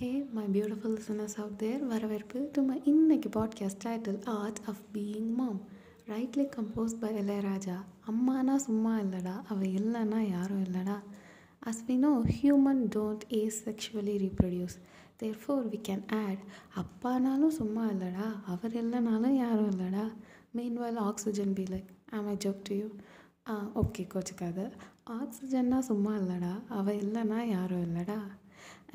Hey my beautiful listeners out there வரவேற்பு to my இன்னைக்கு podcast title art of being mom rightly compose by Ilaiyaraaja. அம்மானா சும்மா இல்லைடா அவள் இல்லைன்னா யாரும் இல்லைடா. As we know human don't asexually reproduce therefore we can add அப்பானாலும் சும்மா இல்லைடா அவர் இல்லைனாலும் யாரும் இல்லைடா. Main oxygen be like um I joke to you ah okay கோச்சுக்காது. ஆக்சிஜன்னா சும்மா இல்லைடா அவள் இல்லைன்னா யாரும் இல்லைடா.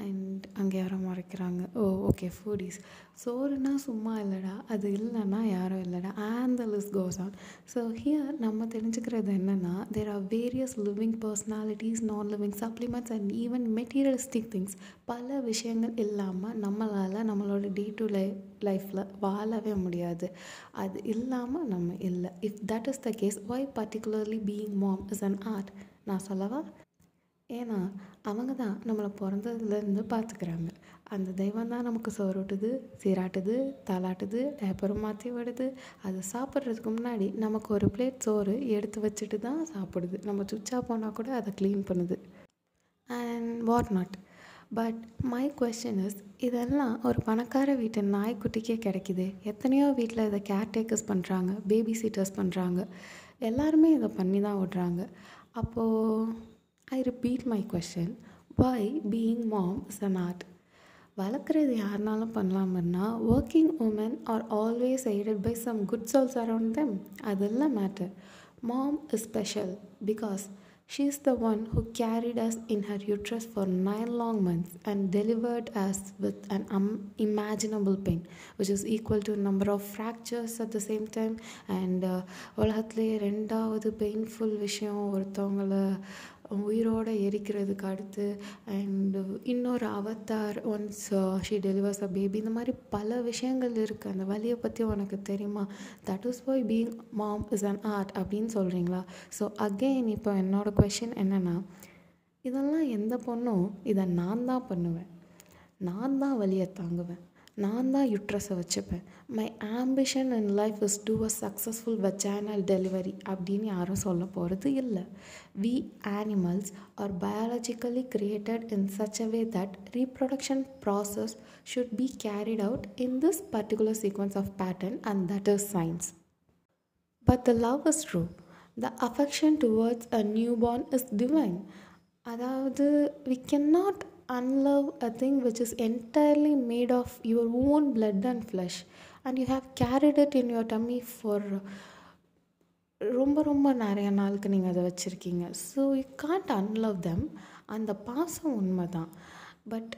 அண்ட் அங்கே யாரோ மறைக்கிறாங்க. ஓ ஓகே ஃபுடீஸ் சோறுனா சும்மா இல்லைடா அது இல்லைன்னா யாரும் இல்லைடா. And the list goes on so here நம்ம தெரிஞ்சுக்கிறது என்னென்னா there are various living personalities non living supplements and even materialistic things பல விஷயங்கள் இல்லாமல் நம்மளால் நம்மளோட டே டு லை லைஃப்பில் வாழவே முடியாது. அது இல்லாமல் நம்ம இல்லை. If that is the case why particularly being mom is an art நான் சொல்லவா? ஏன்னா அவங்க தான் நம்மளை பிறந்ததுலேருந்து பார்த்துக்கிறாங்க அந்த தெய்வம் தான் நமக்கு சோறுட்டுது சீராட்டுது தாளாட்டுது டேப்பரும் மாற்றி விடுது. அது சாப்பிட்றதுக்கு முன்னாடி நமக்கு ஒரு பிளேட் சோறு எடுத்து வச்சுட்டு தான் சாப்பிடுது. நம்ம சுச்சா போனால் கூட அதை க்ளீன் பண்ணுது. And what not but my question is இதெல்லாம் ஒரு பணக்கார வீட்டு நாய்க்குட்டிக்கே கிடைக்கிது. எத்தனையோ வீட்டில் இதை கேர்டேக்கர்ஸ் பண்ணுறாங்க பேபி சீட்டர்ஸ் பண்ணுறாங்க எல்லாருமே இதை பண்ணி தான் விடுறாங்க அப்போது I repeat my question why being mom is an art வளர்க்குறது யாருனாலும் பண்ணலாமன்னா working women are always aided by some good souls around them அதெல்லாம் matter mom is special because she is the one who carried us in her uterus for nine long months and delivered us with an unimaginable pain which is equal to number of fractures at the same time and உலகத்துலேயே ரெண்டாவது painful விஷயம் ஒருத்தவங்களை உயிரோடு எரிக்கிறதுக்கு அடுத்து and இன்னொரு Avatar once she delivers a baby இந்த மாதிரி பல விஷயங்கள் இருக்குது அந்த வழியை பற்றி உனக்கு தெரியுமா? That is why being mom is an art அப்படின்னு சொல்கிறீங்களா ஸோ அகெயின் இப்போ என்னோடய கொஷின் என்னென்னா இதெல்லாம் எந்த பொண்ணும் இதை நான் தான் பண்ணுவேன். நான் தான் வழியை தாங்குவேன். நான் தான் யுட்ரஸை வச்சுப்பேன் my ambition in life is to a successful vaginal delivery அப்படின்னு யாரும் சொல்ல போகிறது இல்லை we animals are biologically created in such a way that reproduction process should be carried out in this particular sequence of pattern and that is science but the love is true the affection towards a newborn is divine அதாவது we can not unlove a thing which is entirely made of your own blood and flesh and you have carried it in your tummy for ரொம்ப ரொம்ப நிறைய நாளுக்கு நீங்கள் அதை வச்சுருக்கீங்க so you can't unlove them அந்த பாசம் உண்மை தான் but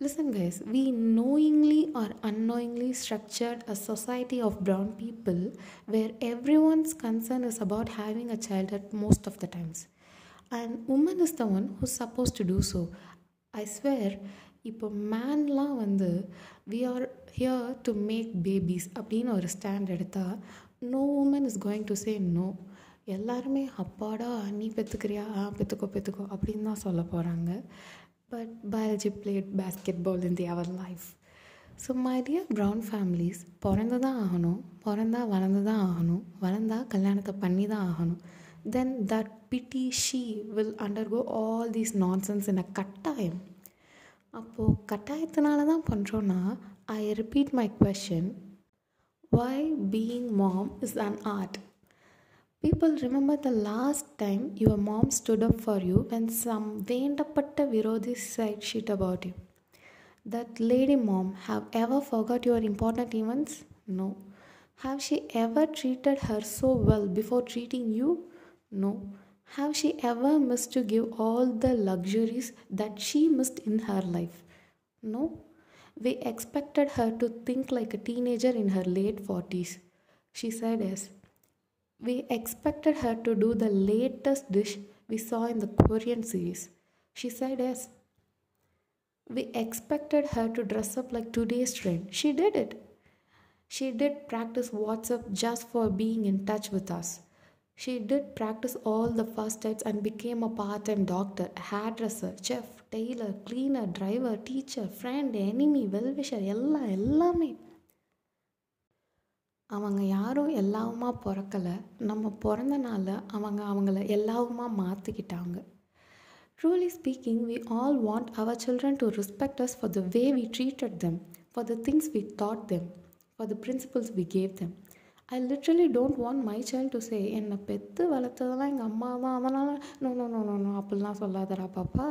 listen guys we knowingly or unknowingly structured a society of brown people where everyone's concern is about having a child at most of the times and woman is the one who's supposed to do so I swear இப்போ மேன்லாம் வந்து we are here to make babies அப்படின்னு ஒரு stand எடுத்தால் no woman is going to say no எல்லாருமே அப்பாடா நீ பெற்றுக்கிறியா ஆ பெற்றுக்கோ பெற்றுக்கோ அப்படின்னு தான் சொல்ல போகிறாங்க but biology played basketball in the our life so my brown families பிறந்து தான் ஆகணும் பிறந்தா வளர்ந்து தான் ஆகணும் வளர்ந்தா கல்யாணத்தை பண்ணி தான் ஆகணும். then that pity she will undergo all these nonsense in a கட்டாயம் அப்போது கட்டாயத்தினால தான் பண்ணுறோன்னா I repeat my question why being mom is an art people remember the last time your mom stood up for you when some வேண்டப்பட்ட விரோதி said shit about you that lady mom have ever forgot your important events no have she ever treated her so well before treating you No. Have she ever missed to give all the luxuries that she missed in her life? No. We expected her to think like a teenager in her late 40s. She said yes. We expected her to do the latest dish we saw in the Korean series. She said yes. We expected her to dress up like today's trend. She did it. She did practice WhatsApp just for being in touch with us. She did practice all the first aids and became a part time doctor, hairdresser, chef, tailor, cleaner, driver, teacher, friend, enemy, well-wisher எல்லாம் எல்லாமே அவங்க யாரும் எல்லாவுமா பிறக்கலை நம்ம பிறந்தனால அவங்க அவங்கள எல்லாவுமா மாற்றிக்கிட்டாங்க Truly speaking, we all want our children to respect us for the way we treated them, for the things we taught them, for the principles we gave them. I literally don't want my child to say என்னை பெற்று வளர்த்ததெல்லாம் எங்கள் அம்மா தான் அதனால் no no no no no அப்படிலாம் சொல்லாதடா பாப்பா.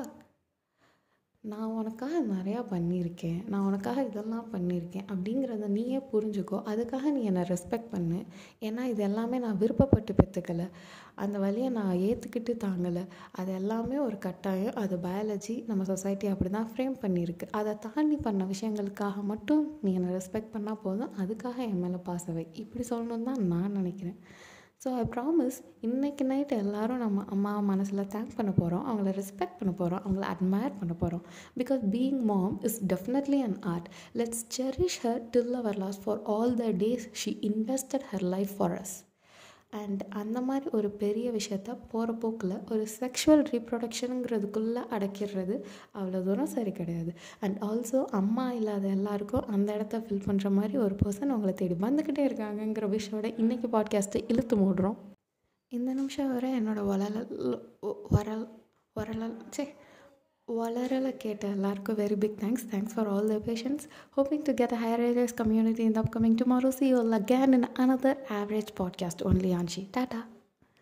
நான் உனக்காக நிறையா பண்ணியிருக்கேன் நான் உனக்காக இதெல்லாம் பண்ணியிருக்கேன் அப்படிங்கிறத நீயே புரிஞ்சுக்கோ. அதுக்காக நீ என்னை ரெஸ்பெக்ட் பண்ணு. ஏன்னா இது எல்லாமே நான் விருப்பப்பட்டு பெற்றுக்கலை. அந்த வழியை நான் ஏற்றுக்கிட்டு தாங்கலை. அது எல்லாமே ஒரு கட்டாயம். அது பயாலஜி நம்ம சொசைட்டி அப்படி தான் ஃப்ரேம் பண்ணியிருக்கு. அதை தாண்டி பண்ண விஷயங்களுக்காக மட்டும் நீ என்னை ரெஸ்பெக்ட் பண்ணால் போதும். அதுக்காக என் மேலே பாசவை இப்படி சொல்லணும்னு தான் நான் நினைக்கிறேன். ஸோ ஐ ப்ராமிஸ் இன்றைக்கி நைட்டு எல்லோரும் நம்ம அம்மா மனசில் தேங்க் பண்ண போகிறோம் அவங்கள ரெஸ்பெக்ட் பண்ண போகிறோம் அவங்கள அட்மயர் பண்ண போகிறோம் because being mom is definitely an art let's cherish her till our last for all the days she invested her life for us and அந்த மாதிரி ஒரு பெரிய விஷயத்த போகிற போக்கில் ஒரு செக்ஷுவல் ரீப்ரொடக்ஷனுங்கிறதுக்குள்ளே அடக்கிடுறது அவ்வளோ தூரம் சரி கிடையாது. அண்ட் ஆல்சோ அம்மா இல்லாத எல்லாருக்கும் அந்த இடத்த ஃபில் பண்ணுற மாதிரி ஒரு பர்சன் அவங்கள தேடி வந்துக்கிட்டே இருக்காங்கங்கிற விஷயோட இன்றைக்கி பாட்காஸ்ட்டை இழுத்து மூடுறோம். இந்த நிமிஷம் வரை என்னோடய வளரல் வரல் வரலல் சே Wala Valarala Keta, Larko, very big thanks. Thanks for all the patience. Hoping to get a higher ALS community in the upcoming tomorrow. See you all again in another average podcast only, Anshi. Tata.